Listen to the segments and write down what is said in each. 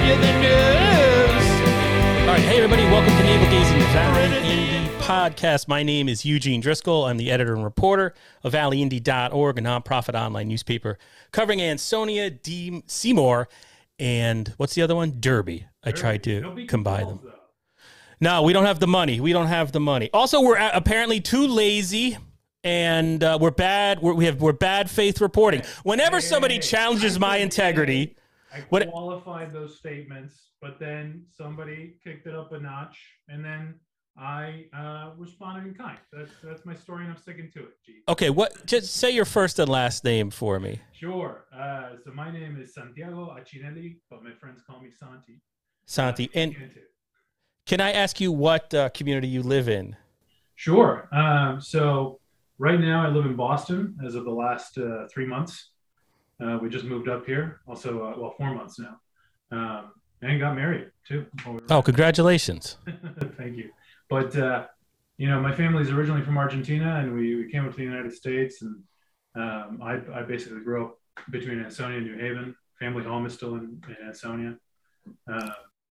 give you the news. All right, hey everybody, welcome to Navel Gazing Valley Indy Podcast. My name is Eugene Driscoll. I'm the editor and reporter of valleyindy.org, a nonprofit online newspaper covering Ansonia, D. Seymour, and what's the other one? Derby. I tried to combine them. No, we don't have the money. We don't have the money. Also, we're apparently too lazy. And uh, we're bad. We're, we have we're bad faith reporting. Whenever Hey, somebody hey, hey. challenges my integrity, I What- qualified those statements, but then somebody kicked it up a notch, and then I uh, responded in kind. That's that's my story, and I'm sticking to it. Gee. Okay, what? Just say your first and last name for me. Sure. Uh, so my name is Santiago Achinelli, but my friends call me Santi. Santi. And can I ask you what uh, community you live in? Sure. Um, so right now I live in Boston as of the last uh, three months. Uh, we just moved up here, also uh, well four months now, um, and got married too. we Oh, congratulations. Thank you. But uh, you know, my family's originally from Argentina, and we, we came up to the United States, and um, I, I basically grew up between Ansonia and New Haven. Family home is still in, in Ansonia. Uh,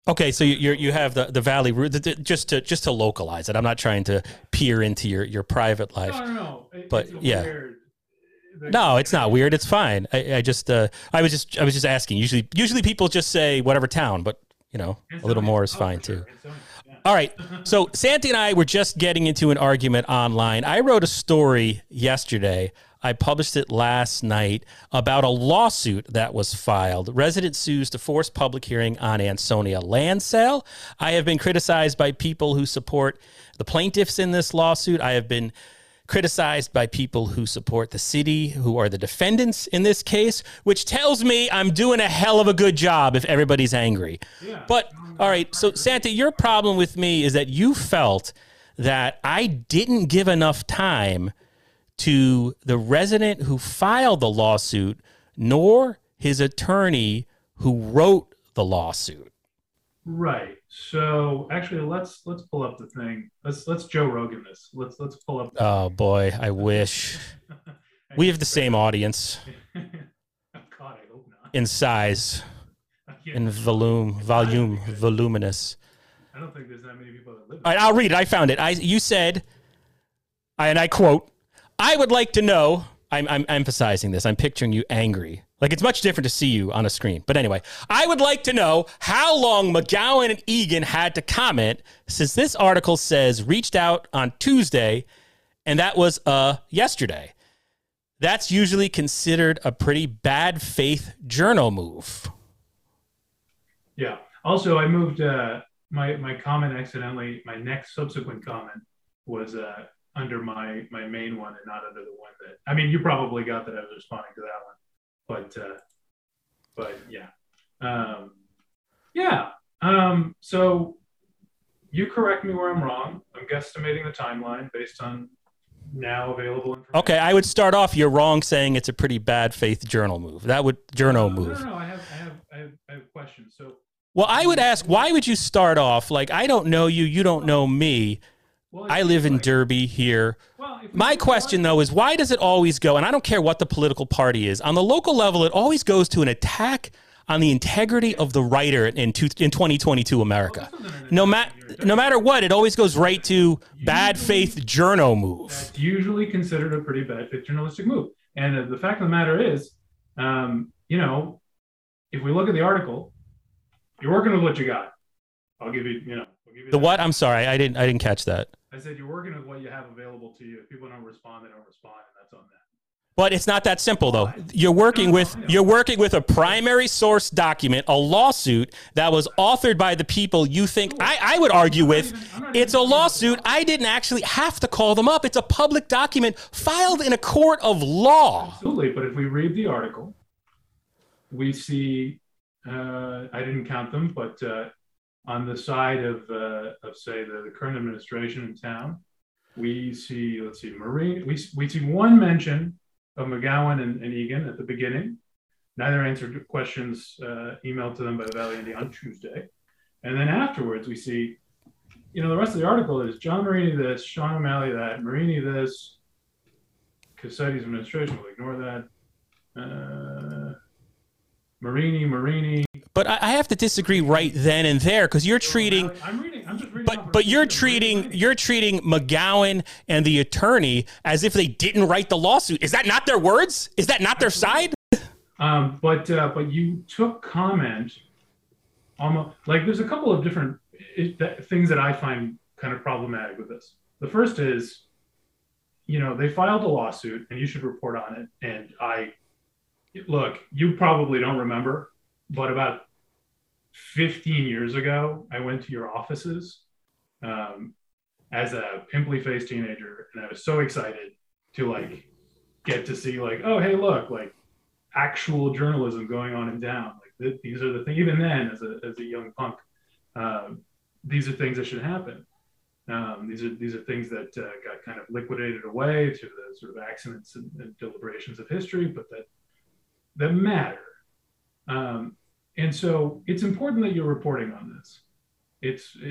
Okay, so you you're, you have the the valley route. Just to just to localize it, I'm not trying to peer into your your private life. no, no, no. It- But, yeah. weird- No, it's not weird. It's fine. I, I just uh, I was just I was just asking. Usually usually people just say whatever town, but you know a little more is Oh, fine too. All right. So Santi and I were just getting into an argument online. I wrote a story yesterday. I published it last night about a lawsuit that was filed. Resident sues to force public hearing on Ansonia land sale. I have been criticized by people who support the plaintiffs in this lawsuit. I have been criticized by people who support the city, who are the defendants in this case, which tells me I'm doing a hell of a good job if everybody's angry. Yeah. But all right, so Santi, your problem with me is that you felt that I didn't give enough time to the resident who filed the lawsuit, nor his attorney who wrote the lawsuit. Right. So actually, let's let's pull up the thing. Let's let's Joe Rogan this. Let's let's pull up. Oh boy, I wish we have the same audience oh, God, I hope not. in size, in volume, volume, voluminous. I don't think there's that many people that live. All right, I'll read it. I found it. I you said, and I quote, "I would like to know." I'm, I'm emphasizing this. I'm picturing you angry. Like it's much different to see you on a screen. But anyway, I would like to know how long McGowan and Egan had to comment since this article says reached out on Tuesday, and that was uh yesterday. That's usually considered a pretty bad faith journal move. Yeah. Also, I moved uh, my my comment accidentally. My next subsequent comment was uh, under my my main one and not under the one that. I mean, you probably got that I was responding to that one, but uh, but yeah, um, yeah. Um, so you correct me where I'm wrong. I'm guesstimating the timeline based on now available information. Okay, I would start off. You're wrong saying it's a pretty bad faith journal move. That would journal No, move. No, no, no. I have I have I have, I have questions. So. Well, I would ask, why would you start off like I don't know you, you don't know me. I live in Derby here. Well, My question though is why does it always go? And I don't care what the political party is. On the local level, it always goes to an attack on the integrity of the writer in two, in 2022 America. Well, this isn't an No matter no matter what, it always goes right to bad faith journal move. That's usually considered a pretty bad faith journalistic move. And uh, the fact of the matter is, um, you know, if we look at the article, you're working with what you got. I'll give you, you know, you The that. what? I'm sorry, I didn't I didn't catch that. I said you're working with what you have available to you. If people don't respond, they don't respond, and that's on them. But it's not that simple though. You're working with you're working with a primary source document, a lawsuit that was authored by the people you think I, I would argue with. even- I'm not It's a lawsuit. I didn't actually have to call them up. It's a public document filed in a court of law. Absolutely. But if we read the article, we see, uh, I didn't count them, but uh, on the side of, uh, of say, the, the current administration in town, we see, let's see, Marine, we, we see one mention of McGowan and, and Egan at the beginning. Neither answered questions uh, emailed to them by the Valley Indy on Tuesday. And then afterwards, we see, you know, the rest of the article is John Marini this, Sean O'Malley that, Marini this, Cassetti's administration will ignore that. Uh, Marini, Marini. But I, I have to disagree right then and there because you're treating. I'm reading. I'm just reading. But but you're treating you're treating McGowan and the attorney as if they didn't write the lawsuit. Is that not their words? Is that not their side? Um, but uh, but you took comment almost like there's a couple of different it, that, things that I find kind of problematic with this. The first is, you know, they filed a lawsuit and you should report on it. And I look, you probably don't remember, but about 15 years ago, I went to your offices um, as a pimply faced teenager, and I was so excited to like get to see like, oh hey, look, like actual journalism going on in town. Like th- these are the things. Even then, as a as a young punk, um, these are things that should happen. Um, these are these are things that uh, got kind of liquidated away to the sort of accidents and, and deliberations of history, but that that matter. Um, and so it's important that you're reporting on this. It's uh,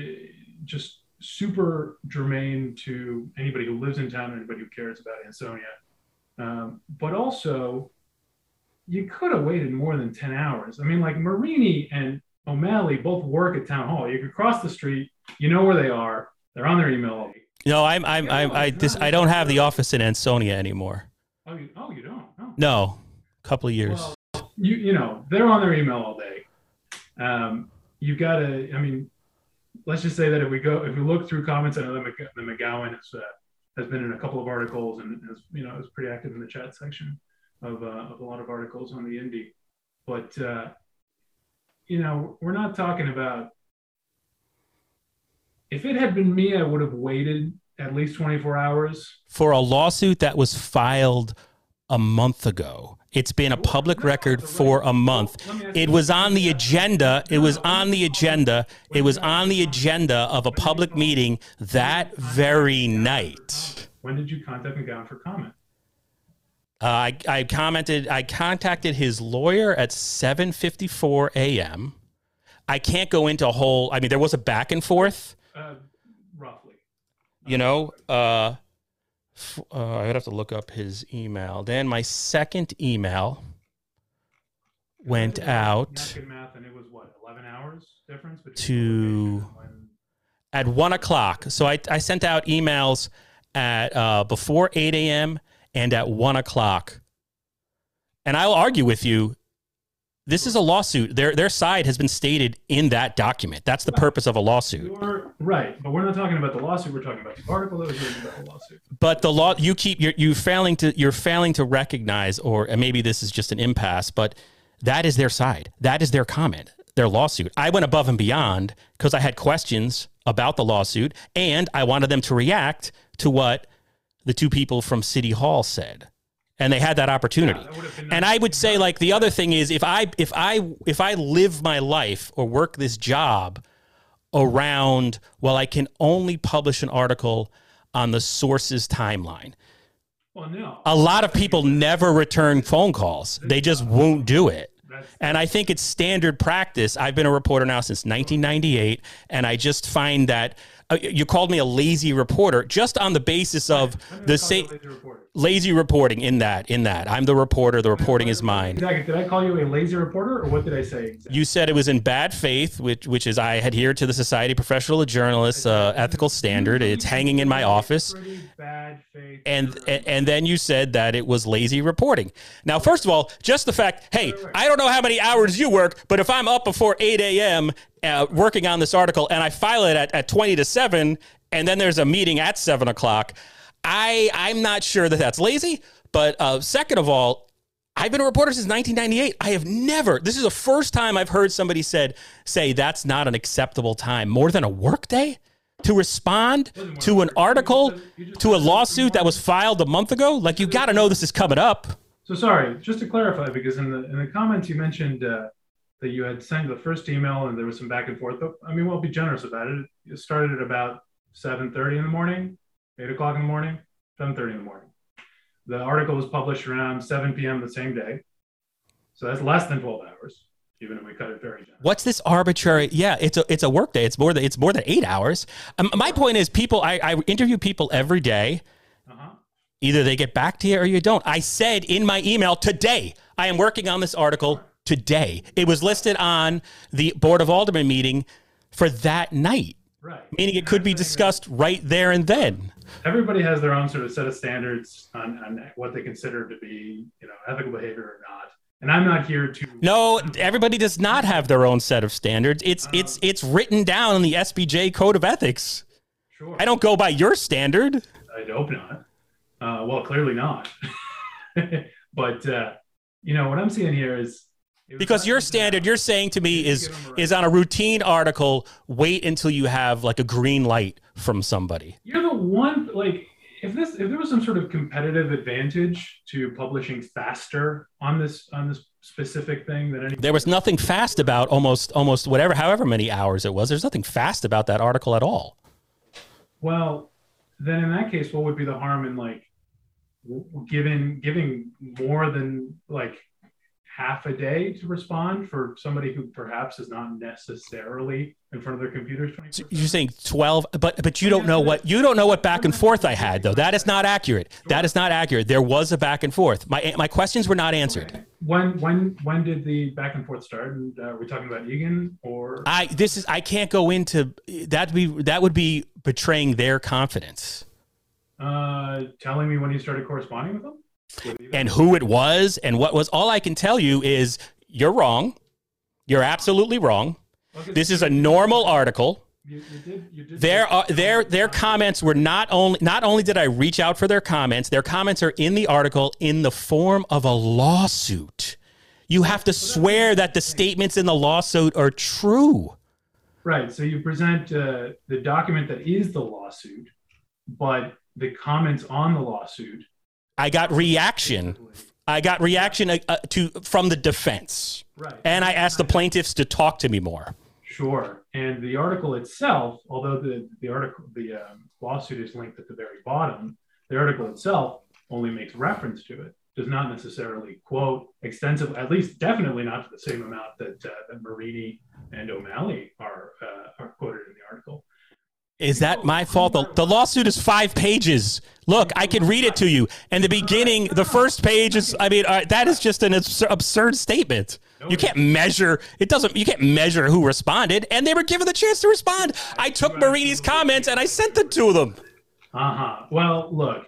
just super germane to anybody who lives in town, anybody who cares about Ansonia. Um, but also, you could have waited more than 10 hours. I mean, like Marini and O'Malley both work at town hall. You could cross the street, you know where they are, they're on their email. No, I'm I'm I'm I this I don't have the office in Ansonia anymore. Oh, you, oh, you don't? Oh. No, a couple of years. Well, you you know they're on their email all day. Um, you've got to. I mean, let's just say that if we go, if we look through comments, I know that McGowan has, uh, has been in a couple of articles and is you know is pretty active in the chat section of uh, of a lot of articles on the Indy. But uh, you know, we're not talking about. If it had been me, I would have waited at least 24 hours. for a lawsuit that was filed a month ago. It's been a public record for a month. It was on the agenda. It was on the agenda. It was on the agenda of a public meeting that very night. When did you contact McGowan for comment? Uh, I, I commented. I contacted his lawyer at 7:54 a.m. I can't go into a whole. I mean, there was a back and forth. Uh, roughly. you know uh, uh i would have to look up his email. Then my second email went out math, and it was what, 11 hours difference To- and at one o'clock. So i, I sent out emails at uh, before 8 a.m and at one o'clock. And i'll argue with you this is a lawsuit. Their, their side has been stated in that document. That's the purpose of a lawsuit right, but we're not talking about the lawsuit. We're talking about the article that was written about the lawsuit. but the law you keep you're, you failing to you're failing to recognize or and maybe this is just an impasse but that is their side that is their comment their lawsuit i went above and beyond because i had questions about the lawsuit and i wanted them to react to what the two people from city hall said and they had that opportunity that would and i would say like the other thing is if i if i if i live my life or work this job around well i can only publish an article on the source's timeline. Well, no. a lot of people never return phone calls. They just won't do it. And i think it's standard practice. I've been a reporter now since 1998 and i just find that uh, you called me a lazy reporter just on the basis of the gonna call you same lazy reporting in that in that i'm the reporter the reporting is mine Exactly. Did I call you a lazy reporter, or what did I say? Exactly? you said it was in bad faith, which which is I adhere to the Society Professional Journalists uh, ethical standard. It's hanging in my office. Pretty bad faith. And, and and then you said that it was lazy reporting. Now, first of all, just the fact, hey, I don't know how many hours you work, but if I'm up before 8 a.m. Uh, working on this article and I file it at, at 20 to 7, and then there's a meeting at 7 o'clock, I I'm not sure that that's lazy. But uh, second of all, I've been a reporter since 1998. I have never. This is the first time I've heard somebody said say that's not an acceptable time more than a workday to respond to an article to a lawsuit that was filed a month ago. Like you got to know this is coming up. So sorry, just to clarify, because in the in the comments you mentioned uh, that you had sent the first email and there was some back and forth. But I mean, we'll be generous about it. It started at about seven thirty in the morning, eight o'clock in the morning, seven thirty in the morning. The article was published around seven p.m. the same day, so that's less than twelve hours, even if we cut it very generous. What's this arbitrary? Yeah, it's a it's a workday. It's more than it's more than eight hours. Um, my point is, people. I, I interview people every day. Uh-huh. Either they get back to you or you don't. I said in my email today, I am working on this article today. It was listed on the Board of Aldermen meeting for that night, Right. meaning it could be discussed right there and then. Everybody has their own sort of set of standards on, on what they consider to be, you know, ethical behavior or not. And I'm not here to. No, everybody does not have their own set of standards. It's it's it's written down in the SPJ Code of Ethics. Sure. I don't go by your standard. I hope not. Uh, well, clearly not. but uh, you know what I'm seeing here is Because your standard, that. you're saying to me is give 'em a right. is on a routine article, wait until you have like a green light from somebody. You're the one like if this if there was some sort of competitive advantage to publishing faster on this on this specific thing than any There was nothing fast about almost almost whatever however many hours it was. There's nothing fast about that article at all. well then in that case what would be the harm in like giving giving more than like half a day to respond for somebody who perhaps is not necessarily in front of their computers So you're saying 12 but but you don't know what you don't know what back and forth I had though. That is not accurate. That is not accurate. There was a back and forth. My my questions were not answered. when when when did the back and forth start and uh, are we talking about egan or I this is I can't go into that be that would be betraying their confidence. uh telling me when you started corresponding with them With Egan? And who it was and what was all I can tell you is you're wrong. You're absolutely wrong. This is a normal article. you, you did, you did Their uh, their their comments were not only not only did I reach out for their comments, their comments are in the article in the form of a lawsuit. You have to swear that the statements in the lawsuit are true. right so you present uh, the document that is the lawsuit but the comments on the lawsuit I got reaction. I got reaction uh, uh, to from the defense, right and I asked the plaintiffs to talk to me more. sure and the article itself although the the article the um, lawsuit is linked at the very bottom the article itself only makes reference to it does not necessarily quote extensively at least definitely not to the same amount that uh, that marini and o'malley are uh, are quoted in the article Is that my fault? The, the lawsuit is five pages. Look, I can read it to you. And the beginning, the first page is, I mean, uh, that is just an abs- absurd statement. You can't measure, it doesn't, you can't measure who responded. And they were given the chance to respond. I took Marini's comments and I sent them to them. Uh-huh. Well, look,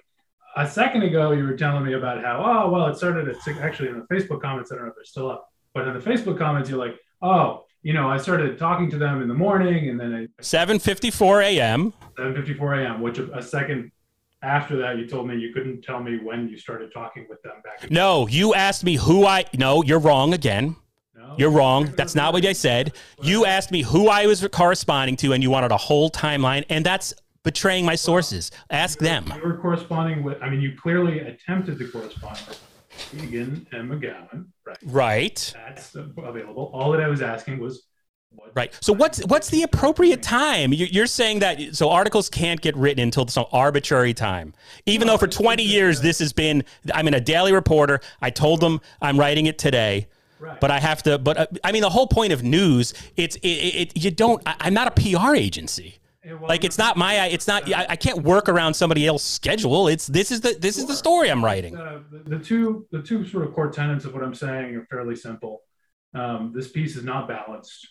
a second ago you were telling me about how, oh, well, it started at six, actually in the Facebook comments, I don't know if they're still up, but in the Facebook comments, you're like, oh, you know, I started talking to them in the morning and then at 7.54 a.m. 7.54 a.m., which a second after that, you told me you couldn't tell me when you started talking with them back. No, you asked me who I, no, you're wrong again. No? You're wrong. That's not what I said. You asked me who I was corresponding to and you wanted a whole timeline. And that's betraying my sources. Ask them. You were corresponding with, I mean, you clearly attempted to correspond with Egan and McGowan, right? Right. That's available. All that I was asking was, what Right. So what's what's the appropriate time? You- You're saying that so articles can't get written until some arbitrary time, even though for 20 years this has been. I'm in a daily reporter. I told them I'm writing it today, Right. but I have to. But uh, I mean, the whole point of news, it's it, it, it you don't. I, I'm not a PR agency. It Like it's not my. It's not. I, I can't work around somebody else's schedule. It's this is the this is the story I'm writing. Uh, the, the two the two sort of core tenets of what I'm saying are fairly simple. Um, this piece is not balanced,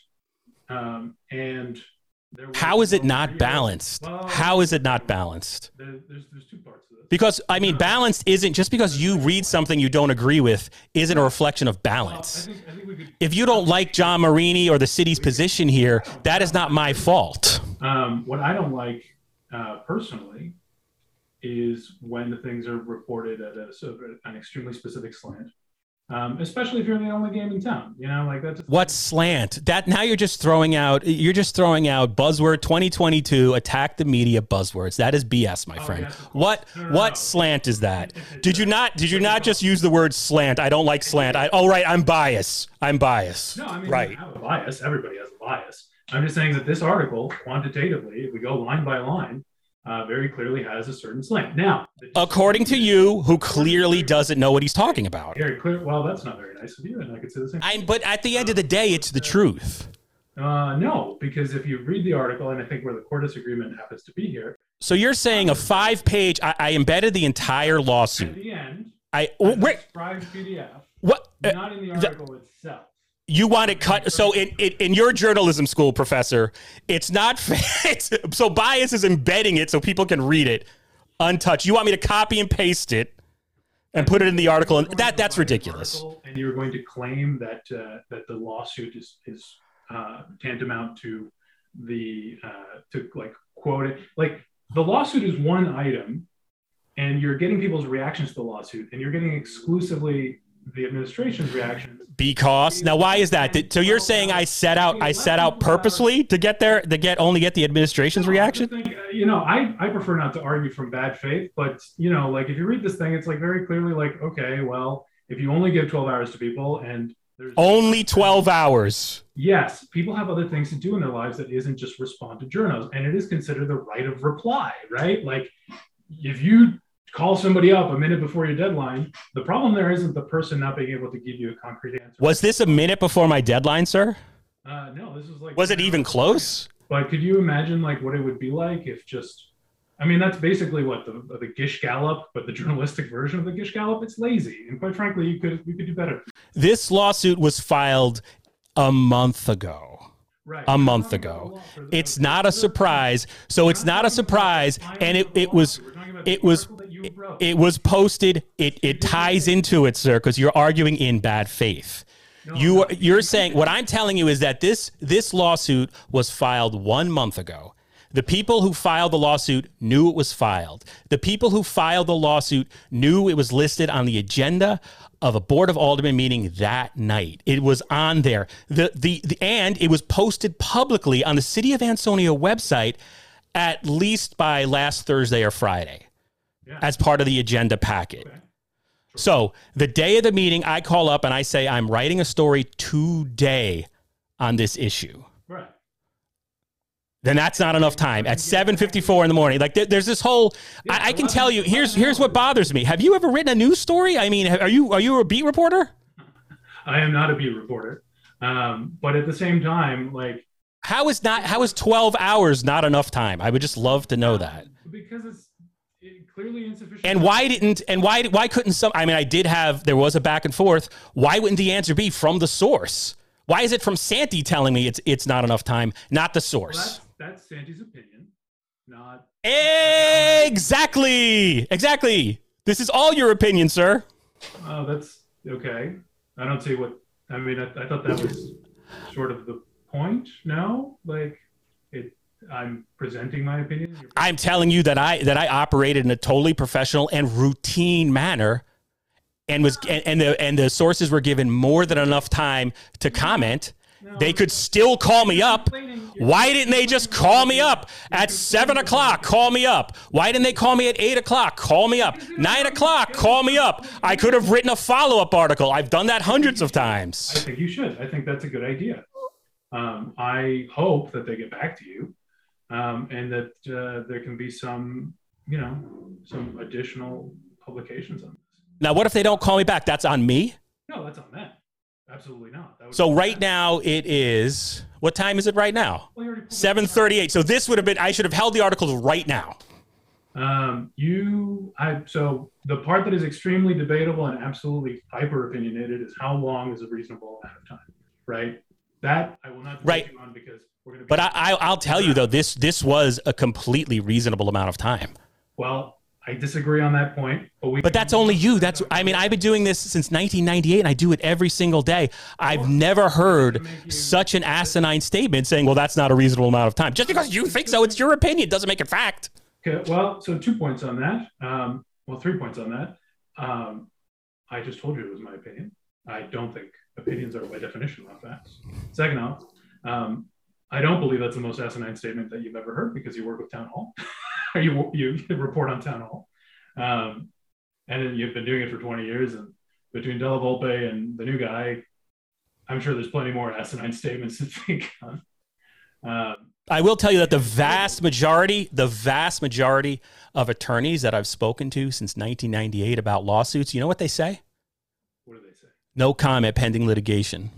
um, and there How is it not balanced? Well, How is it not balanced? there- there's there's two parts to this. Because I mean, balanced isn't just because you read something you don't agree with isn't a reflection of Well, I balance. think, I think could. If you don't like John Marini or the city's position here, that is not my fault. Um, what I don't like uh, personally is when the things are reported at a sort of an extremely specific slant, um, especially if you're the only game in town. You know, like that's What slant? That now you're just throwing out. You're just throwing out buzzword 2022 attack the media buzzwords. That is BS, my friend. yes. What No, no, no. what slant is that? Did you not did you not just use the word slant? I don't like slant. I, oh right, I'm biased. I'm biased. No, I mean, right. I have a bias. Everybody has a bias. I'm just saying that this article, quantitatively, if we go line by line, uh, very clearly has a certain slant. Now, According to you, who clearly doesn't know what he's talking about. very clear. Well, that's not very nice of you, and I could say the same. I, but at the end of the day, it's the truth. Uh, no, because if you read the article, and I think where the core disagreement happens to be here, So you're saying a five page, I, I embedded the entire lawsuit. at the end, I, wait, PDF, what? uh, not in the the- article itself. You want to cut. So in, in, in your journalism school, professor, it's not. It's, so bias is embedding it so people can read it untouched. You want me to copy and paste it and put it in the article, and that that's ridiculous. And you're going to claim that uh, that the lawsuit is is uh, tantamount to the uh, to like quote it like the lawsuit is one item, and you're getting people's reactions to the lawsuit, and you're getting exclusively the administration's reaction. Because now, why is that? So you're saying I set out, I set out purposely to get there, to get only get the administration's reaction? Think, you know, I I prefer not to argue from bad faith, but you know, like if you read this thing, it's like very clearly like, okay, well, if you only give 12 hours to people and there's only 12 hours. Yes, people have other things to do in their lives that isn't just respond to journals, and it is considered the right of reply, right? Like if you call somebody up a minute before your deadline. The problem there isn't the person not being able to give you a concrete answer. Was this a minute before my deadline, sir? Uh, no, this was like. Was it even close? But could you imagine like what it would be like if just? I mean, that's basically what the the Gish Gallop, but the journalistic version of the Gish Gallop. It's lazy, and quite frankly, you could we could do better. This lawsuit was filed a month ago. Right. A month ago. It's not a surprise. So it's not a surprise. And it, it was it was it was posted. It it ties into it, sir, because you're arguing in bad faith. You you're saying what I'm telling you is that this this lawsuit was filed one month ago. The people who filed the lawsuit knew it was filed. The people who filed the lawsuit knew it was listed on the agenda of a board of aldermen meeting that night. It was on there. The, the, the and it was posted publicly on the city of Ansonia website at least by last Thursday or Friday yeah. as part of the agenda packet. Okay. So the day of the meeting, I call up and I say, I'm writing a story today on this issue. Right. Then that's not enough time at 7:54 in the morning. Like there's this whole. Yeah, I, I can tell you. Here's here's what bothers me. Have you ever written a news story? I mean, are you are you a beat reporter? I am not a beat reporter, um, but at the same time, like how is not how is 12 hours not enough time? I would just love to know that. Because it's clearly insufficient. And why didn't and why why couldn't some? I mean, I did have there was a back and forth. Why wouldn't the answer be from the source? Why is it from Santi telling me it's it's not enough time, not the source? Well, that's, that's Santi's opinion, not exactly exactly. This is all your opinion, sir. Oh, that's okay. I don't see what. I mean, I, I thought that was sort of the point. No, like it I'm presenting my opinion. I'm telling you that I that I operated in a totally professional and routine manner and was and, and the and the sources were given more than enough time to comment. They could still call me up. Why didn't they just call me up at seven o'clock? Call me up. Why didn't they call me at eight o'clock? Call me up. Nine o'clock? Call me up. I could have written a follow up article. I've done that hundreds of times. I think you should. I think that's a good idea. Um, I hope that they get back to you um, and that uh, there can be some, you know, some additional publications on this. Now, what if they don't call me back? That's on me. No, that's on them. Absolutely not. So right now it is. What time is it right now? Seven thirty-eight. So this would have been. I should have held the articles right now. Um, you, I. So the part that is extremely debatable and absolutely hyper opinionated is how long is a reasonable amount of time, right? That I will not right. on because but I, I will tell you though this this was a completely reasonable amount of time. Well, I disagree on that point, but we. But that's only you. That's I mean I've been doing this since 1998, and I do it every single day. I've never heard such an asinine statement saying, "Well, that's not a reasonable amount of time." Just because you think so, it's your opinion. Doesn't make it fact. Okay. Well, so two points on that. Um, well, three points on that. Um, I just told you it was my opinion. I don't think opinions are by definition not facts. Second off, um, I don't believe that's the most asinine statement that you've ever heard because you work with town hall, or you you report on town hall, um, and you've been doing it for 20 years. And between Della Volpe and the new guy, I'm sure there's plenty more asinine statements to think of. Um, I will tell you that the vast majority, the vast majority of attorneys that I've spoken to since 1998 about lawsuits, you know what they say? What do they say? No comment pending litigation.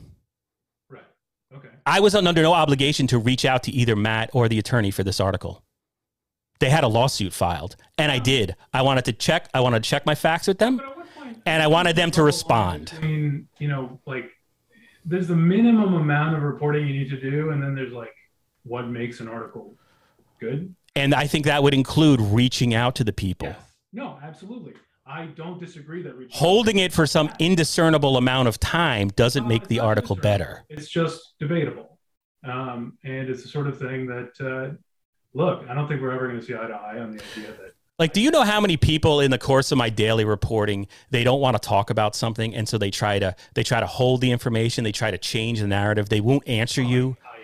Okay. I was under no obligation to reach out to either Matt or the attorney for this article. They had a lawsuit filed, and I did. I wanted to check. I wanted to check my facts with them, and I wanted them to respond. I mean, you know, like there's the minimum amount of reporting you need to do, and then there's like what makes an article good. And I think that would include reaching out to the people. Yes. No, absolutely. I don't disagree that reaching Holding it for some indiscernible amount of time doesn't Uh, make the article better. It's just debatable, um, and it's the sort of thing that uh, look. I don't think we're ever going to see eye to eye on the idea that Like, do you know how many people in the course of my daily reporting they don't want to talk about something, and so they try to they try to hold the information, they try to change the narrative, they won't answer you I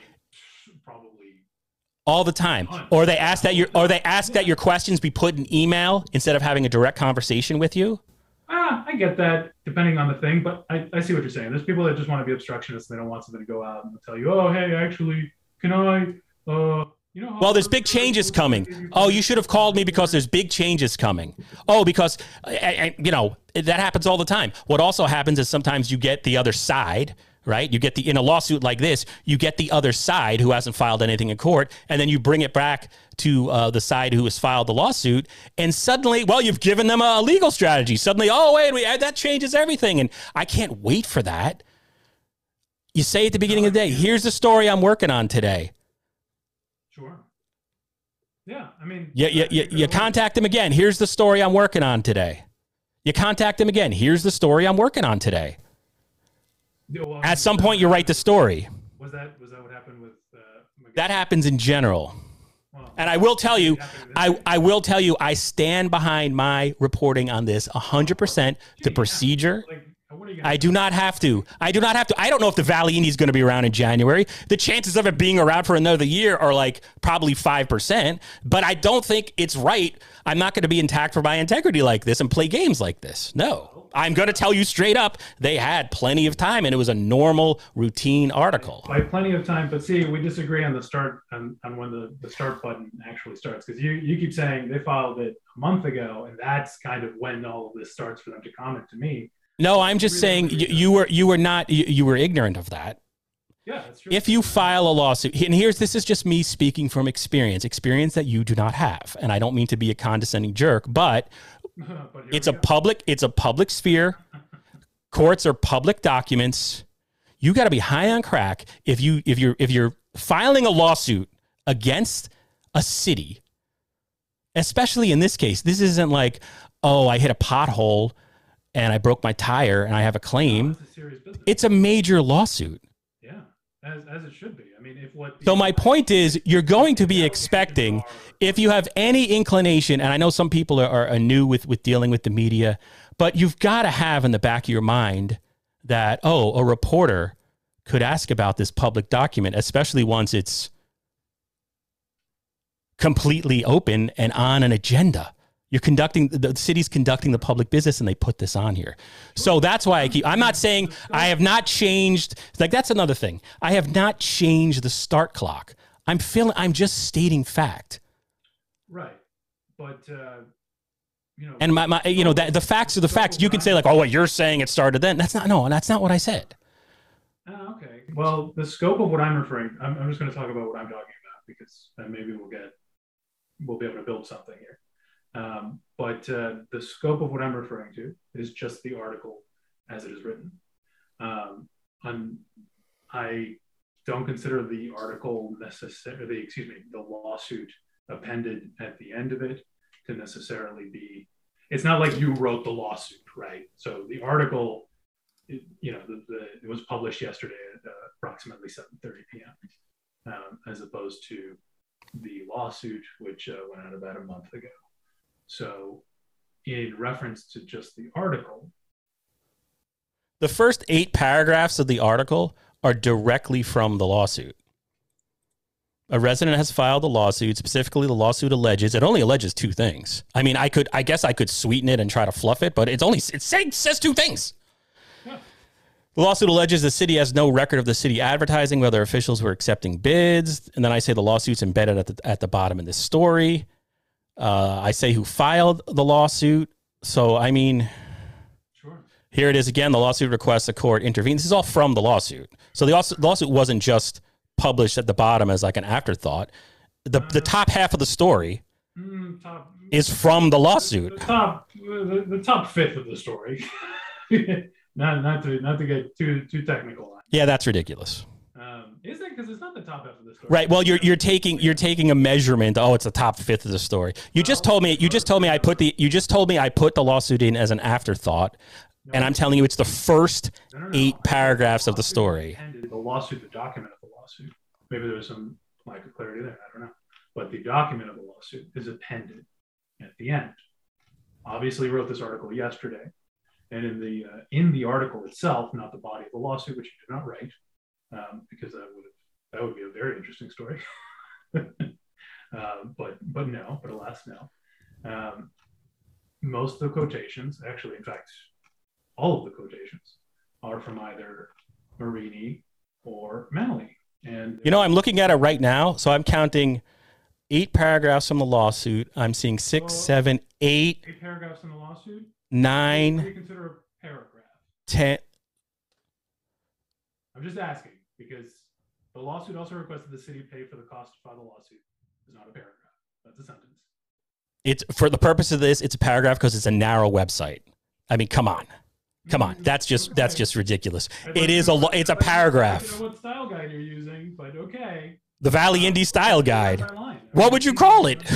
all the time, or they ask that your or they ask that your questions be put in email instead of having a direct conversation with you. Ah, I get that, depending on the thing, but I, I see what you're saying. There's people that just want to be obstructionists. They don't want something to go out and tell you, oh, hey, actually, can I, uh, you know, Well, there's big changes coming. Oh, you should have called me because there's big changes coming. Oh, because I- I- you know that happens all the time. What also happens is sometimes you get the other side, right? You get the in a lawsuit like this, you get the other side who hasn't filed anything in court, and then you bring it back to uh, the side who has filed the lawsuit, and suddenly, well, you've given them a legal strategy. Suddenly, oh wait, we, that changes everything, and I can't wait for that. You say at the beginning of the day, here's the story I'm working on today. Sure. Yeah, I mean, Yeah, you, you, you contact them again. Here's the story I'm working on today. You contact them again. Here's the story I'm working on today. At some point, you write the story. Was that was that what happened with? Uh? That happens in general. Well, And I will tell you, it happened in this I. I will tell you, I stand behind my reporting on this 100%. The procedure. like, what are you gonna I do not have to. I do not have to. I don't know if the Valley Indy is going to be around in January. The chances of it being around for another year are like probably 5%, but I don't think it's right. I'm not going to be intact for my integrity like this and play games like this. No. I'm going to tell you straight up, they had plenty of time and it was a normal routine article. by plenty of time. But see, we disagree on the start on, on when the, the start button actually starts because you you keep saying they filed it a month ago, and that's kind of when all of this starts for them to comment to me. No, I'm just saying you, you were you were not you, you were ignorant of that. Yeah, that's true. if you file a lawsuit and here's this is just me speaking from experience experience that you do not have and i don't mean to be a condescending jerk but it's a public it's a public sphere. Courts are public documents. You got to be high on crack if you if you're if you're filing a lawsuit against a city. Especially in this case this isn't like oh i hit a pothole and i broke my tire and i have a claim. It's a it's a major lawsuit as, as it should be. I mean, if what So my point is, you're going to be expecting if you have any inclination, and I know some people are, are, new with with dealing with the media, but you've got to have in the back of your mind that oh, a reporter could ask about this public document, especially once it's completely open and on an agenda. You're conducting the city's conducting the public business, and they put this on here. So that's why I keep. I'm not saying I have not changed. Like that's another thing. I have not changed the start clock. I'm feeling. I'm just stating fact. right, but uh, you know, And my, my you know that the facts are the facts. You can say like, oh, what you're saying it started then. That's not. No, that's not what I said. Ah, okay. Well, the scope of what I'm referring, I'm, I'm just going to talk about what I'm talking about because then maybe we'll get, we'll be able to build something here. Um, but uh, the scope of what I'm referring to is just the article as it is written. Um, I don't consider the article necessarily, excuse me, the lawsuit appended at the end of it to necessarily be. It's not like you wrote the lawsuit, right? So the article it, you know, the, the, it was published yesterday at uh, approximately 7:30 p.m., um, as opposed to the lawsuit, which uh, went out about a month ago. So, in reference to just the article, The first eight paragraphs of the article are directly from the lawsuit. A resident has filed a lawsuit. Specifically, the lawsuit alleges it only alleges two things. I mean, I could, I guess, I could sweeten it and try to fluff it, but it's only it says, says two things. Yeah. The lawsuit alleges the city has no record of the city advertising whether officials were accepting bids, and then I say the lawsuit's embedded at the at the bottom of this story. Uh, I say who filed the lawsuit. So I mean, sure, here it is again. The lawsuit requests the court intervene. This is all from the lawsuit. So the lawsuit, lawsuit wasn't just published at the bottom as like an afterthought. The the top half of the story mm, top is from the lawsuit. the top the, the top fifth of the story. not not to not to get too too technical Yeah, that's ridiculous. Is it because it's not the top half of the story? Right. Well, you're you're taking you're taking a measurement. Oh, it's the top fifth of the story. You just told me you just told me I put the you just told me I put the lawsuit in as an afterthought, and I'm telling you it's the first No, no, no. eight paragraphs of the story. The lawsuit, the document of the lawsuit. Maybe there was some lack of clarity there. I don't know. But the document of the lawsuit is appended at the end. Obviously, wrote this article yesterday, and in the uh, in the article itself, not the body of the lawsuit, which you did not write, um, because that would that would be a very interesting story. uh, but but no, but alas no. Um, most of the quotations, actually, in fact, all of the quotations are from either Marini or Malley. And You know, I'm looking at it right now, so I'm counting eight paragraphs from the lawsuit. I'm seeing six, seven, eight, eight paragraphs in the lawsuit. What nine, do you consider a paragraph? ten. I'm just asking because the lawsuit also requested the city pay for the cost to file the lawsuit. It's not a paragraph. That's a sentence. It's for the purpose of this. It's a paragraph because it's a narrow website. I mean, come on, come on. Mm-hmm. That's just that's just ridiculous. I'd It is a lo- it's a I'd like to paragraph. know what style guide you're using, but okay. The Valley um, Indy Style Guide. What would you call it?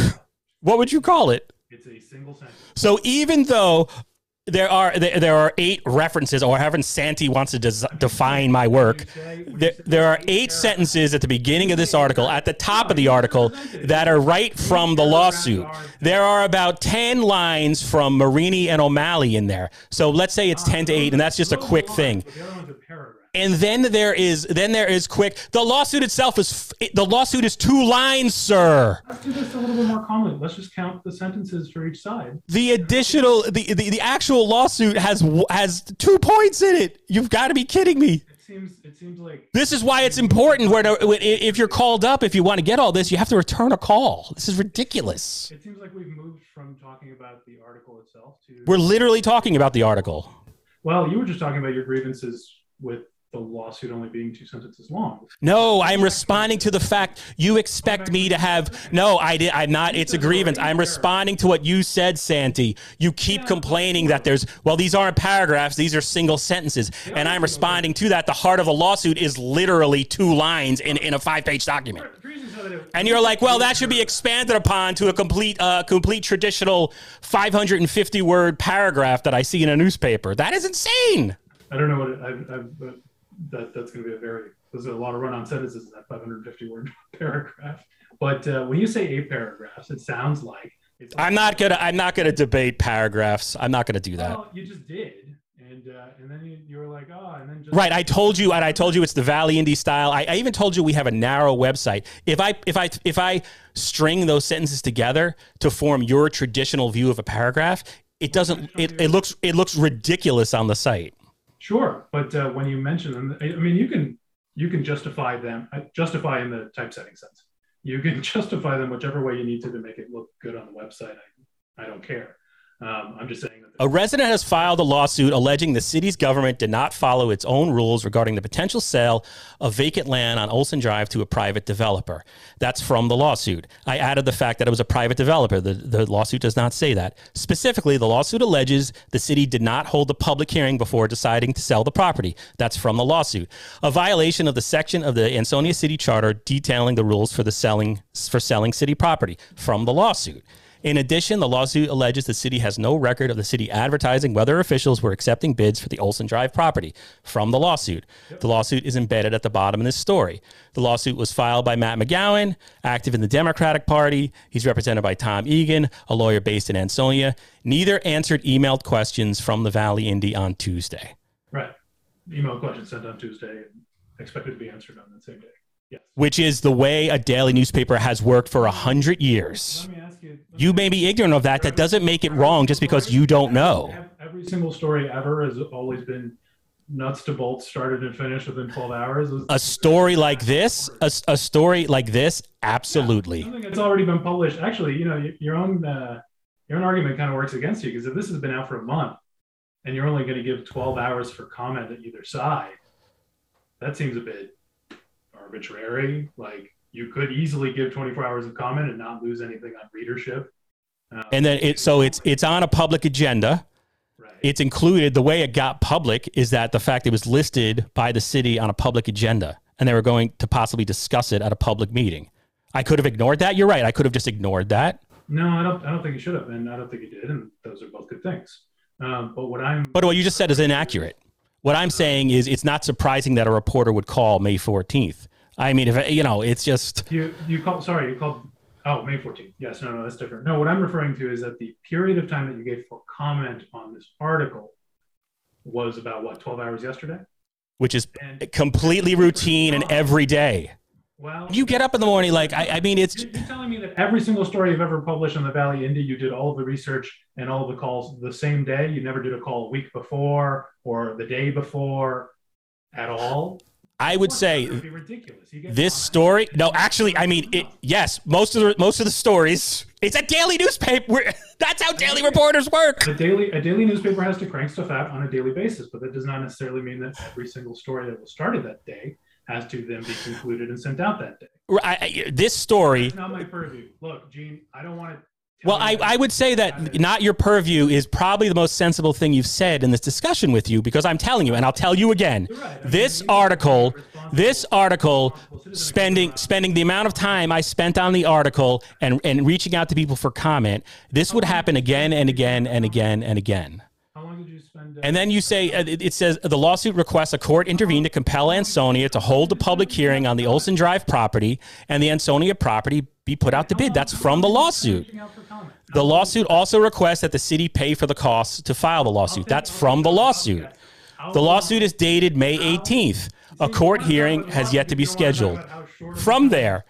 What would you call it? It's a single sentence. So even though there are there, there are eight references, or however Santi wants to des- define my work, there, there are eight sentences at the beginning of this article, at the top of the article, that are right from the lawsuit. There are about 10 lines from Marini and O'Malley in there. So let's say it's 10 to 8, and that's just a quick thing. But The other one's a paragraph. And then there is then there is quick. The lawsuit itself is f- the lawsuit is two lines, sir. Let's do this a little bit more calmly. Let's just count the sentences for each side. The additional the, the, the actual lawsuit has has two points in it. You've got to be kidding me. It seems it seems like This is why it's important. Where to, if you're called up, if you want to get all this, you have to return a call. This is ridiculous. it seems like we've moved from talking about the article itself to We're literally talking about the article. well, you were just talking about your grievances with the lawsuit only being two sentences long. No, I'm responding to the fact you expect me to have. No, I did. I'm not. It's a grievance. I'm responding to what you said, Santi. You keep complaining that there's. Well, these aren't paragraphs. These are single sentences, and I'm responding to that. The heart of a lawsuit is literally two lines in, in a five page document. Teresa said that it- And you're like, well, that should be expanded upon to a complete, uh, complete traditional 550 word paragraph that I see in a newspaper. That is insane. I don't know what it, I, I, but that that's going to be a very there's a lot of run-on sentences in that 550 word paragraph. But uh, when you say eight paragraphs, it sounds like it's. I'm not gonna. I'm not gonna debate paragraphs. I'm not gonna do that. Well, you just did, and uh, and then you, you were like, oh, and then just Right, I told you, and I told you it's the Valley Indy style. I, I even told you we have a narrow website. If I if I if I string those sentences together to form your traditional view of a paragraph, it doesn't. It, it looks it looks ridiculous on the site. Sure, but uh, when you mention them, I mean, you can you can justify them, uh, justify in the typesetting sense. You can justify them whichever way you need to to make it look good on the website. I, I don't care. Um, I'm just saying that. A resident has filed a lawsuit alleging the city's government did not follow its own rules regarding the potential sale of vacant land on Olson Drive to a private developer. That's from the lawsuit. I added the fact that it was a private developer. The, the lawsuit does not say that. Specifically, the lawsuit alleges the city did not hold a public hearing before deciding to sell the property. That's from the lawsuit. A violation of the section of the Ansonia City Charter detailing the rules for the selling for selling city property from the lawsuit. In addition, the lawsuit alleges the city has no record of the city advertising whether officials were accepting bids for the Olson Drive property from the lawsuit. The lawsuit is embedded at the bottom of this story. The lawsuit was filed by Matt McGowan, active in the Democratic Party. He's represented by Tom Egan, a lawyer based in Ansonia. Neither answered emailed questions from the Valley Indy on Tuesday. Right. Email question sent on Tuesday and expected to be answered on the same day. Yes. Which is the way a daily newspaper has worked for a hundred years. Let me ask you. You may be ignorant of that. That doesn't make it wrong just because you don't know. Every single story ever has always been nuts to bolts, started and finished within 12 hours. a story like this, a, a story like this, absolutely. Something that's already been published. Actually, you know, your own uh, your own argument kind of works against you because if this has been out for a month and you're only going to give 12 hours for comment at either side, that seems a bit arbitrary. Like you could easily give 24 hours of comment and not lose anything on readership. Um, And then it so it's it's on a public agenda. right. it's included. The way it got public is that the fact it was listed by the city on a public agenda, and they were going to possibly discuss it at a public meeting. I could have ignored that. You're right. I could have just ignored that. No, I don't. I don't think you should have, and I don't think you did. And those are both good things. Um, but what I'm But what you just said is inaccurate. What I'm saying is it's not surprising that a reporter would call May 14th. I mean, if you know, it's just you you called. Sorry, you called. Oh, May 14th. Yes, no, no, that's different. No, what I'm referring to is that the period of time that you gave for comment on this article was about what 12 hours yesterday. which is And completely routine and every day. well, You get up in the morning like I, I mean, it's You're telling me that every single story you've ever published on the Valley Indy, you did all the research and all the calls the same day. You never did a call a week before or the day before at all. I would say That'd be ridiculous. You get this story no actually i mean it yes most of the most of the stories it's a daily newspaper We're- that's how daily reporters work A daily a daily newspaper has to crank stuff out on a daily basis, but that does not necessarily mean that every single story that was started that day has to then be concluded and sent out that day. I, I- this story It's not my purview. Look, Gene, I don't want to. Well I, I would say that not your purview is probably the most sensible thing you've said in this discussion with you because i'm telling you and i'll tell you again You're right. I mean, this article this article spending spending the amount of time i spent on the article and and reaching out to people for comment this would happen again and again and again and again How long did you spend? uh, And then you say uh, it, says the lawsuit requests a court intervene to compel Ansonia to hold a public hearing on the Olson Drive property and the Ansonia property be put out to bid. That's from the lawsuit. reaching out for comment? The lawsuit also requests that the city pay for the costs to file the lawsuit. That's from the lawsuit. The lawsuit is dated May 18th. A court hearing has yet to be scheduled. From there,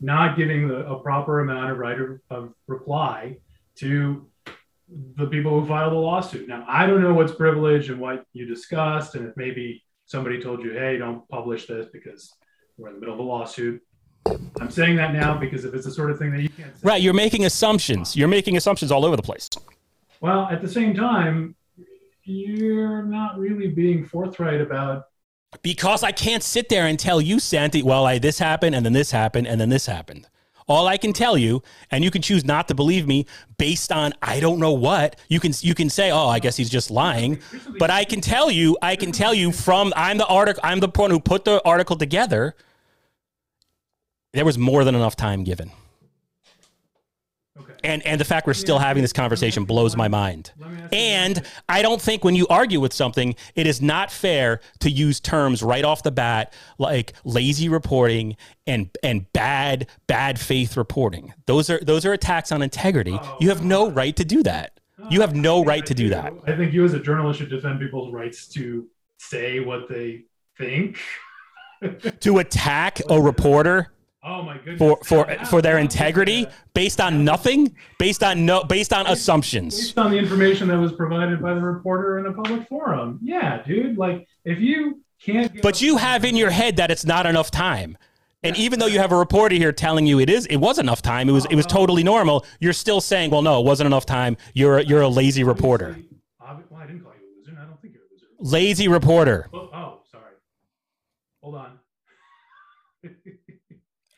Not giving the, a proper amount of right of, of reply to the people who filed the lawsuit. Now, I don't know what's privileged and what you discussed, and if maybe somebody told you, hey, don't publish this because we're in the middle of a lawsuit. I'm saying that now because if it's the sort of thing that you can't say. right, you're making assumptions. You're making assumptions all over the place. Well, at the same time, you're not really being forthright about Because I can't sit there and tell you, Santi, well, I, this happened and then this happened and then this happened. All I can tell you, and you can choose not to believe me based on I don't know what. You can you can say, oh, I guess he's just lying. But I can tell you, I can tell you from I'm the article, I'm the one who put the article together. There was more than enough time given. And and the fact we're still having this conversation blows my mind. Let me ask you And I don't think when you argue with something, it is not fair to use terms right off the bat like lazy reporting and and bad bad faith reporting. Those are those are attacks on integrity. You have no right to do that. You have no right to do that. I think you, as a journalist, should defend people's rights to say what they think. To attack a reporter Oh my goodness! for for Yeah, for their integrity yeah. based on nothing, based on no based on assumptions. based on the information that was provided by the reporter in a public forum. Yeah, dude. Like, if you can't, But you have in your head that it's not enough time. And even though you have a reporter here telling you it is, it was enough time. It was, it was uh-huh. totally normal. You're still saying, well, no, it wasn't enough time. You're, a, you're a lazy reporter. Well, I didn't call you a loser. I don't think you're a loser. Lazy reporter. Oh, oh sorry. Hold on.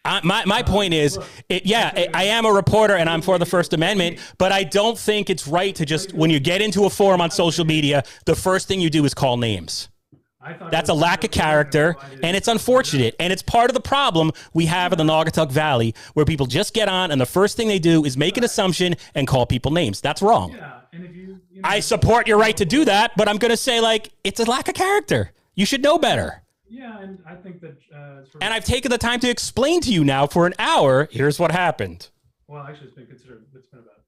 I, my, my point is, it, yeah, I, I am a reporter and I'm for the First Amendment, but I don't think it's right to just, when you get into a forum on social media, the first thing you do is call names. That's a lack of character, and it's unfortunate. And it's part of the problem we have in the Naugatuck Valley, where people just get on, and the first thing they do is make an assumption and call people names. That's wrong. Yeah, you, you know, I support your right to do that, but I'm going to say, like, it's a lack of character. You should know better. Yeah, and I think that uh, sort of, And I've taken the time to explain to you now for an hour. Here's what happened. well, actually, it's been considered. It's been about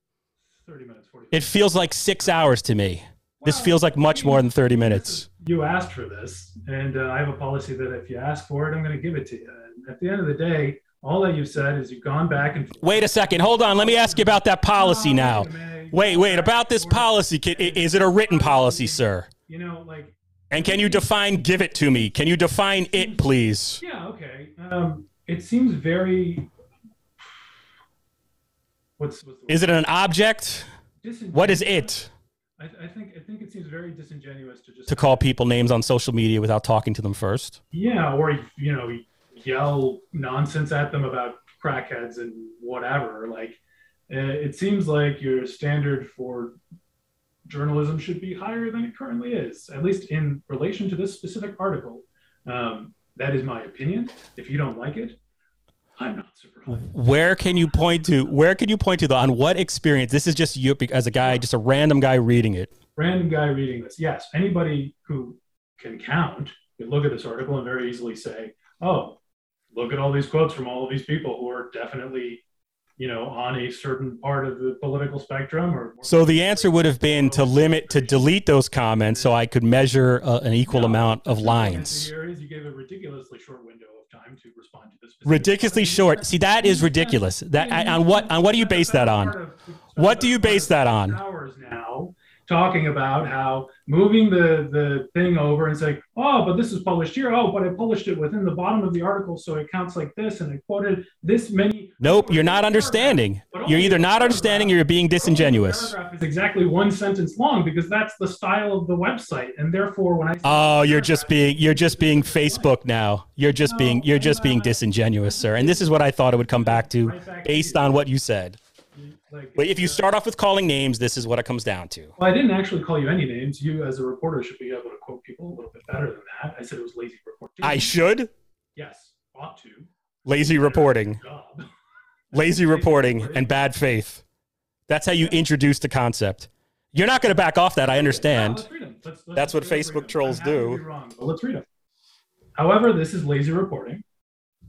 thirty minutes, forty. Minutes. It feels like six hours to me. This feels like much more than 30 minutes. You asked for this, and uh, I have a policy that if you ask for it, I'm going to give it to you. And at the end of the day, all that you've said is you've gone back and Wait a second. Hold on. Let me ask you about that policy now. Wait, wait. About this policy, is it a written policy, sir? You know, like And can you define give it to me? Can you define it, please? yeah, okay. Um, it seems very. What's, what's the Is it an object? What is it? I, I think I think it seems very disingenuous to just To call people names on social media without talking to them first? Yeah, or you know, yell nonsense at them about crackheads and whatever. Like, uh, it seems like your standard for journalism should be higher than it currently is, at least in relation to this specific article. Um, that is my opinion. If you don't like it, I'm not surprised. Where can you point to? Where can you point to though? On what experience? This is just you as a guy, just a random guy reading it. Random guy reading this. Yes, anybody who can count could look at this article and very easily say, "Oh, look at all these quotes from all of these people who are definitely you know, on a certain part of the political spectrum or So the answer would have been to limit to delete those comments so I could measure uh, an equal no, amount of lines. You gave a ridiculously short window of time to respond to this. Ridiculously short. See that is ridiculous. That on what on what do you base that on? What do you base that on? Hours now talking about how moving the, the thing over and saying, oh, but this is published here. Oh, but I published it within the bottom of the article, so it counts like this, and I quoted this many. Nope, you're not understanding. You're either not understanding or you're being disingenuous. paragraph is exactly one sentence long because that's the style of the website, and therefore when I oh, you're just being you're just being Facebook now. You're just no, being you're just being disingenuous, sir. And this is what I thought it would come back to, based on what you said. Like, but if you uh, start off with calling names, this is what it comes down to. Well, I didn't actually call you any names. You, as a reporter, should be able to quote people a little bit better than that. I said it was lazy reporting. I should. Yes, ought to. Lazy reporting. lazy reporting and bad faith. That's how you introduce the concept. You're not going to back off that. I understand. let's read them. Let's, let's, That's what Facebook trolls do. Wrong, let's read them. However, this is lazy reporting.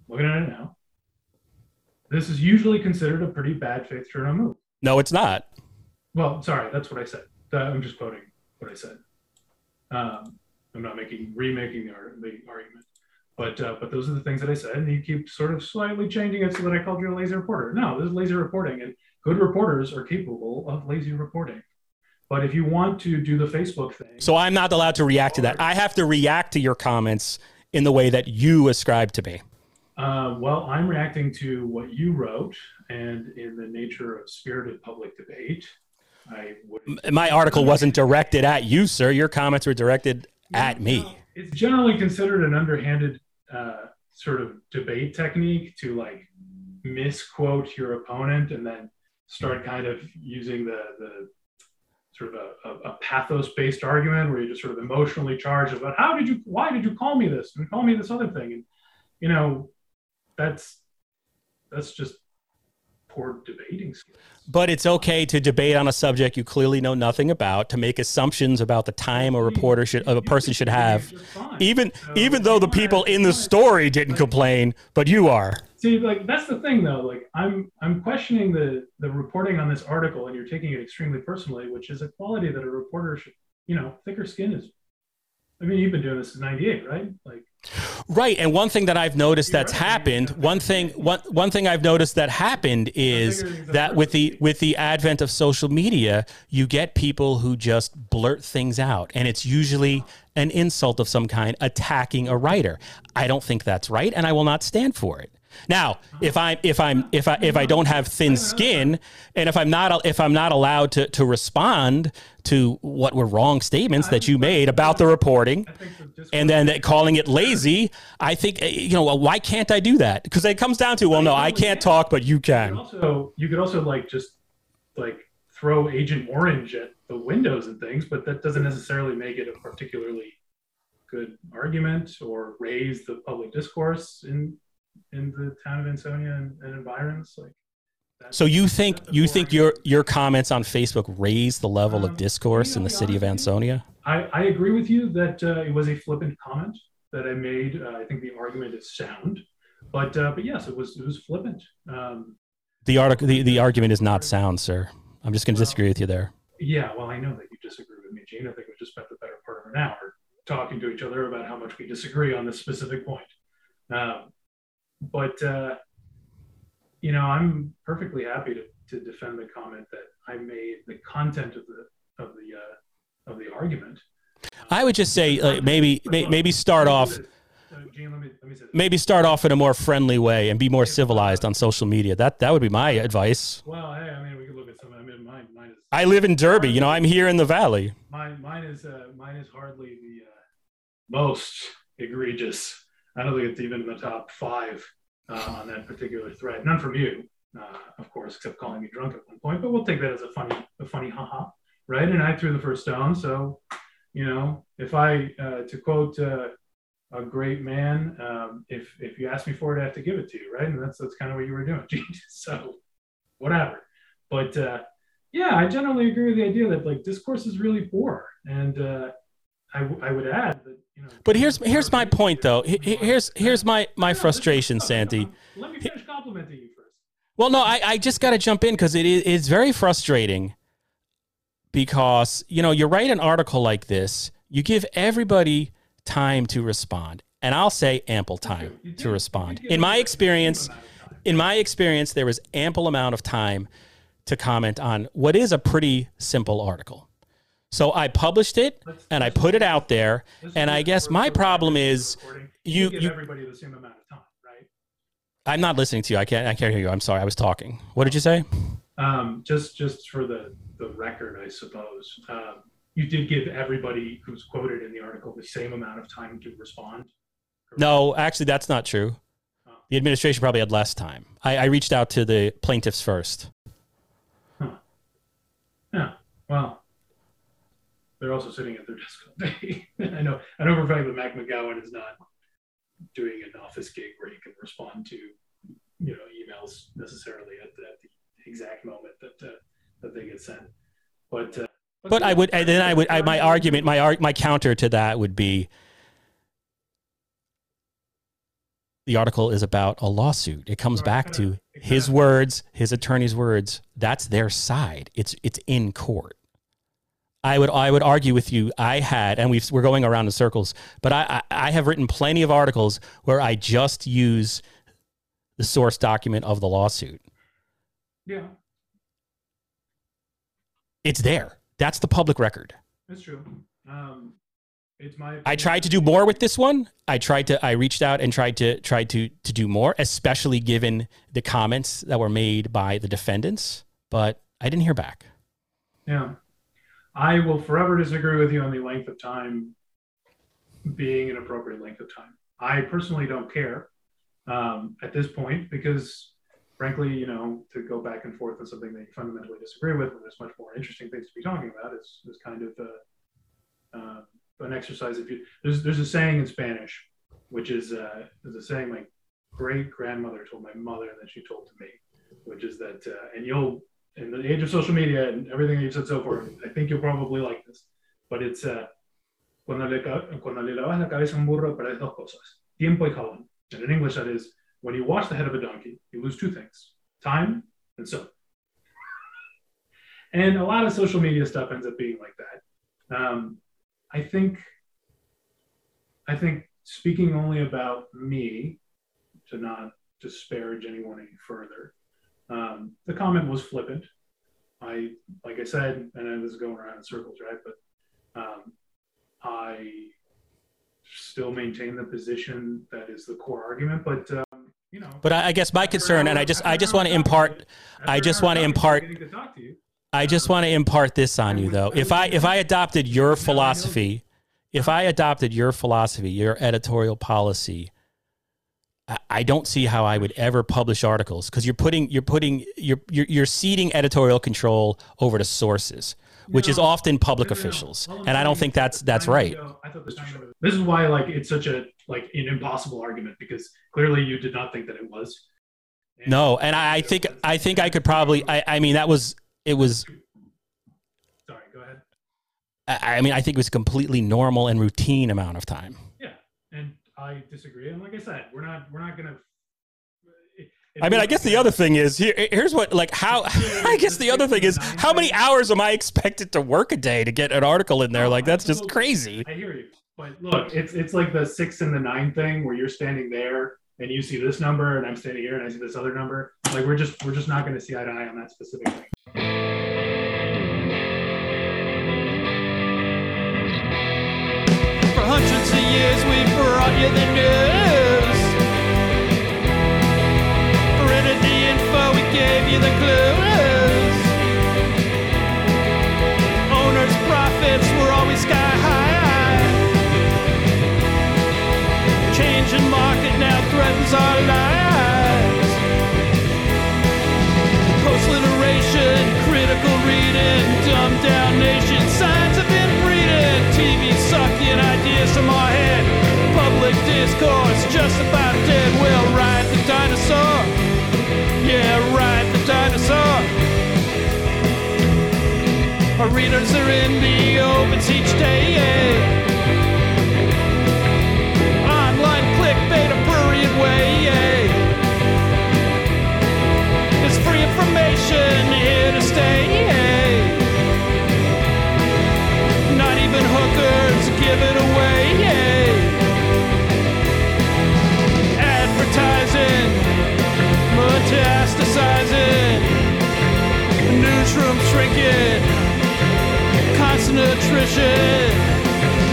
Looking at it now. This is usually considered a pretty bad faith journal move. No, it's not. Well, sorry, that's what I said. I'm just quoting what I said. Um, I'm not making remaking the, the argument, but uh, but those are the things that I said, and you keep sort of slightly changing it so that I called you a lazy reporter. No, this is lazy reporting, and good reporters are capable of lazy reporting. But if you want to do the Facebook thing, so I'm not allowed to react to that. I have to react to your comments in the way that you ascribe to me. Uh, well, I'm reacting to what you wrote, and in the nature of spirited public debate, I would. My article wasn't directed at you, sir. Your comments were directed yeah, at me. it's generally considered an underhanded uh, sort of debate technique to like misquote your opponent and then start kind of using the the sort of a, a, a pathos-based argument where you're just sort of emotionally charge about how did you why did you call me this and call me this other thing and you know that's that's just poor debating skills. But it's okay to debate on a subject you clearly know nothing about, to make assumptions about the time a reporter should, a person should have, even even though the people in the story didn't complain, but you are. See, like that's the thing, though. Like I'm I'm questioning the the reporting on this article, and you're taking it extremely personally, which is a quality that a reporter should, you know, thicker skin is. I mean, you've been doing this since '98, right? Like Right, and one thing that I've noticed that's happened, one thing one one thing I've noticed that happened is that with the with the advent of social media, you get people who just blurt things out and it's usually an insult of some kind attacking a writer. I don't think that's right and I will not stand for it. Now, if I'm if I'm if I if I don't have thin skin, and if I'm not if I'm not allowed to to respond to what were wrong statements that you made about the reporting, and then calling it lazy, I think eh, you know why can't I do that? Because it comes down to well, no, I can't talk, but you can. Also, you could also like just like throw Agent Orange at the windows and things, but that doesn't necessarily make it a particularly good argument or raise the public discourse in in the town of Ansonia and, and environs. Like, so you think you think your your comments on Facebook raise the level um, of discourse in the city of Ansonia? I, I agree with you that uh, it was a flippant comment that I made. Uh, I think the argument is sound, but uh, but yes, it was it was flippant. Um, the article the, the argument is not sound, sir. I'm just going to well, disagree with you there. Yeah, well, I know that you disagree with me, Gene. I think we just spent the better part of an hour talking to each other about how much we disagree on this specific point. Um, but uh, you know, I'm perfectly happy to, to defend the comment that I made. The content of the of the uh, of the argument. I would just say uh, maybe maybe start off. maybe start off in a more friendly way and be more civilized on social media. That that would be my advice. Well, hey, I mean, we could look at some. I mean, mine, mine is. I live in Derby. You know, I'm here in the valley. Mine, mine is uh, mine is hardly the uh, most egregious I don't think it's even in the top five uh, on that particular thread. None from you, uh, of course, except calling me drunk at one point. But we'll take that as a funny, a funny haha. right? And I threw the first stone. So, you know, if I, uh, to quote uh, a great man, um, if if you ask me for it, I have to give it to you, right? And that's that's kind of what you were doing, so whatever. But uh, yeah, I generally agree with the idea that like discourse is really poor, and uh, I, w- I would add that you know. But here's here's my point though. Here's here's my my frustration, Santi. Let me finish complimenting you first. Well, no, I, I just got to jump in because it is it's very frustrating. Because you know you write an article like this, you give everybody time to respond, and I'll say ample time to respond. In my experience, in my experience, there was ample amount of time to comment on what is a pretty simple article. So I published it and I put it out there. And I guess my problem is you, give everybody the same amount of time, right? I'm not listening to you. I can't. I can't hear you. I'm sorry. I was talking. What did you say? Um, just just for the the record, I suppose um, you did give everybody who's quoted in the article the same amount of time to respond. No, actually, that's not true. Oh. The administration probably had less time. I, I reached out to the plaintiffs first. Huh. Yeah. Well, they're also sitting at their desk all day. I know, I know for a fact that Mac McGowan is not doing an office gig where he can respond to, you know, emails necessarily at the, at the exact moment that uh, that they get sent. But uh, but I would, and then I would, I, my argument, my my counter to that would be, the article is about a lawsuit. It comes back to his words, his attorney's words. That's their side. It's it's in court. I would I would argue with you. I had, and we we're going around in circles, but I, I, I have written plenty of articles where I just use the source document of the lawsuit. Yeah, it's there. That's the public record. That's true. Um, it's my. I tried to do more with this one. I tried to. I reached out and tried to tried to to do more, especially given the comments that were made by the defendants. But I didn't hear back. Yeah. I will forever disagree with you on the length of time being an appropriate length of time. I personally don't care um, at this point because, frankly, you know, to go back and forth on something that you fundamentally disagree with when there's much more interesting things to be talking about is, is kind of a, uh, an exercise. If you there's there's a saying in Spanish, which is uh, there's a saying my great grandmother told my mother and then she told to me, which is that uh, and you'll in the age of social media and everything you've said so far, I think you'll probably like this. But it's uh, cuando, le, cuando le lavas la cabeza a un burro, perdes dos cosas: tiempo y jabón. And in English, that is when you wash the head of a donkey, you lose two things: time and soap. And a lot of social media stuff ends up being like that. Um, I think, I think speaking only about me, to not disparage anyone any further, um, the comment was flippant. I, like I said, and this is going around in circles, right? But um, I still maintain the position that is the core argument. But um, you know, but I, I guess my concern, and I just, I just want to impart, I just want to impart. I just want to impart this on you, though. If I if I adopted your philosophy, if I adopted your philosophy, your editorial policy, I don't see how I would ever publish articles because you're putting you're putting you're, you're you're ceding editorial control over to sources, which no, is often public no, no, officials, and I don't think that's that's right. This is why like it's such a like an impossible argument because clearly you did not think that it was. And no, and I, I think I think I could probably I I mean that was it was. Sorry, go ahead. I, I mean I think it was a completely normal and routine amount of time. I disagree. And like I said, we're not we're not gonna. I mean, I guess the other thing is here. Here's what, like, how. I guess the other thing is how many hours am I expected to work a day to get an article in there? Like, that's just crazy. I hear you, but look, it's it's like the six and the nine thing where you're standing there and you see this number, and I'm standing here and I see this other number. Like, we're just we're just not going to see eye to eye on that specific thing. Hundreds of years, we brought you the news. Printed the info, we gave you the clues. Owners' profits were always sky high. Changing market now threatens our lives. Dead. We'll ride the dinosaur. Yeah, ride the dinosaur. Our readers are in the opens each day. Yeah. Shrinking, constant attrition.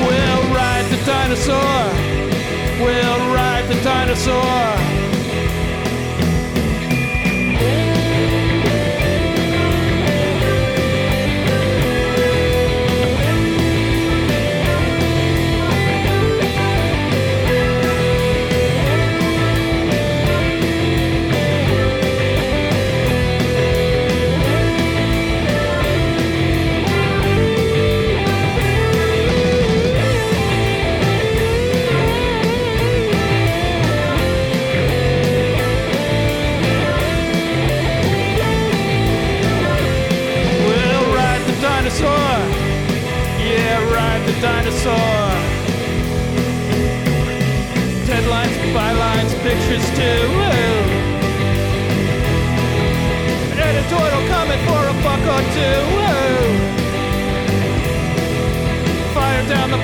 We'll ride the dinosaur. We'll ride the dinosaur.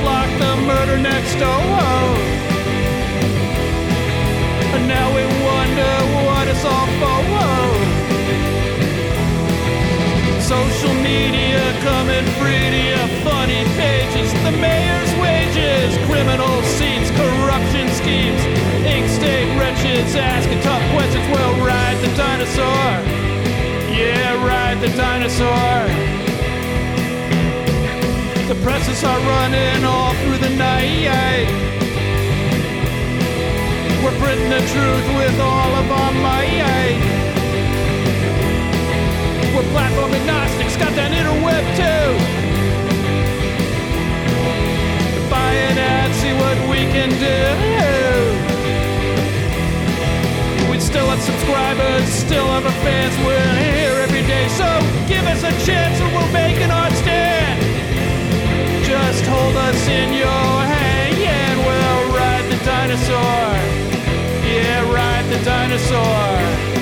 Block, the murder next door. And now we wonder what it's all for. Social media coming free to. Funny pages, the mayor's wages, criminal scenes, corruption schemes, ink state wretches asking tough questions. We'll ride the dinosaur. Yeah, ride the dinosaur. The presses are running all through the night. We're printing the truth with all of our might. We're platform agnostics, got that interweb too. Buy an ad, see what we can do. We still have subscribers, still have fans. We're here every day, so give us a chance and we'll make an art stand. Just hold us in your hand, and we'll ride the dinosaur. Yeah, ride the dinosaur.